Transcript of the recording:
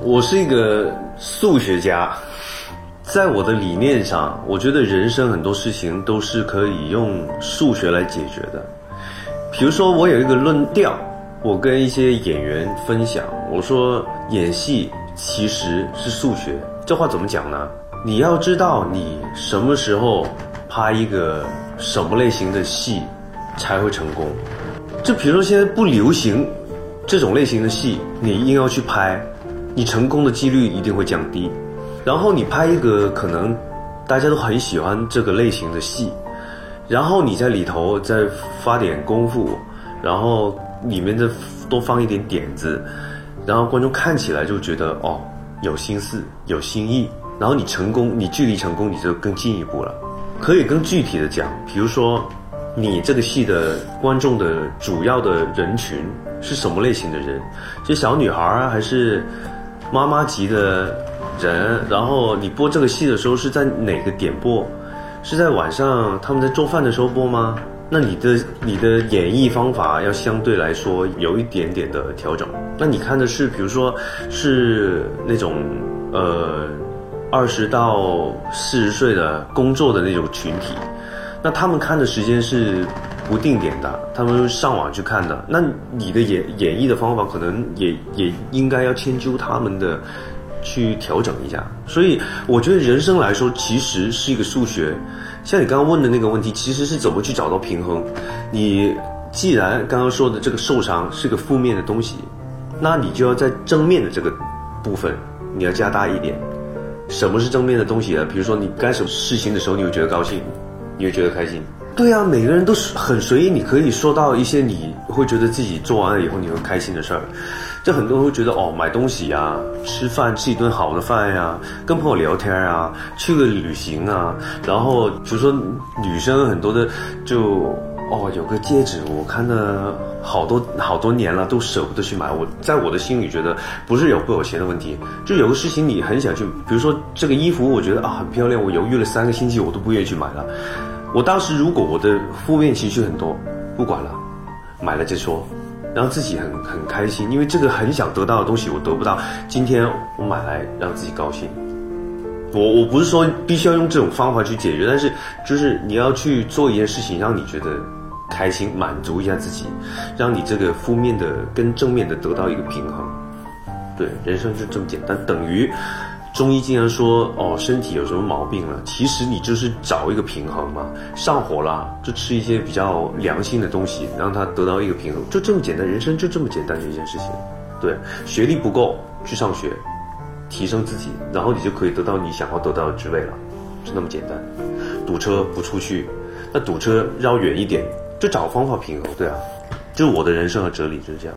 我是一个数学家，在我的理念上，我觉得人生很多事情都是可以用数学来解决的。比如说，我有一个论调，我跟一些演员分享，我说演戏其实是数学。这话怎么讲呢？你要知道你什么时候拍一个什么类型的戏才会成功。就比如说现在不流行这种类型的戏，你硬要去拍。你成功的几率一定会降低，然后你拍一个可能大家都很喜欢这个类型的戏，然后你在里头再发点功夫，然后里面的多放一点点子，然后观众看起来就觉得哦有心思有新意，然后你成功，你距离成功你就更进一步了。可以更具体的讲，比如说你这个戏的观众的主要的人群是什么类型的人？是小女孩啊，还是？妈妈级的人，然后你播这个戏的时候是在哪个点播？是在晚上他们在做饭的时候播吗？那你的你的演绎方法要相对来说有一点点的调整。那你看的是，比如说是那种呃二十到四十岁的工作的那种群体，那他们看的时间是。不定点的，他们上网去看的。那你的演演绎的方法，可能也也应该要迁就他们的，去调整一下。所以我觉得人生来说，其实是一个数学。像你刚刚问的那个问题，其实是怎么去找到平衡？你既然刚刚说的这个受伤是个负面的东西，那你就要在正面的这个部分，你要加大一点。什么是正面的东西呢？比如说你干什么事情的时候，你会觉得高兴，你会觉得开心。对啊，每个人都是很随意，你可以说到一些你会觉得自己做完了以后你会开心的事儿。就很多人会觉得哦，买东西呀，吃饭吃一顿好的饭呀，跟朋友聊天啊，去个旅行啊，然后比如说女生很多的就哦有个戒指，我看了好多好多年了，都舍不得去买。我在我的心里觉得不是有不有钱的问题，就有个事情你很想去，比如说这个衣服，我觉得啊很漂亮，我犹豫了三个星期，我都不愿意去买了。我当时如果我的负面情绪很多，不管了，买了再说，让自己很很开心，因为这个很想得到的东西我得不到，今天我买来让自己高兴。我我不是说必须要用这种方法去解决，但是就是你要去做一件事情，让你觉得开心，满足一下自己，让你这个负面的跟正面的得到一个平衡。对，人生就这么简单，等于。中医经常说哦，身体有什么毛病了？其实你就是找一个平衡嘛。上火了就吃一些比较良性的东西，让它得到一个平衡，就这么简单。人生就这么简单的一件事情。对，学历不够去上学，提升自己，然后你就可以得到你想要得到的职位了，就那么简单。堵车不出去，那堵车绕远一点，就找方法平衡。对啊，就是我的人生和哲理就是这样。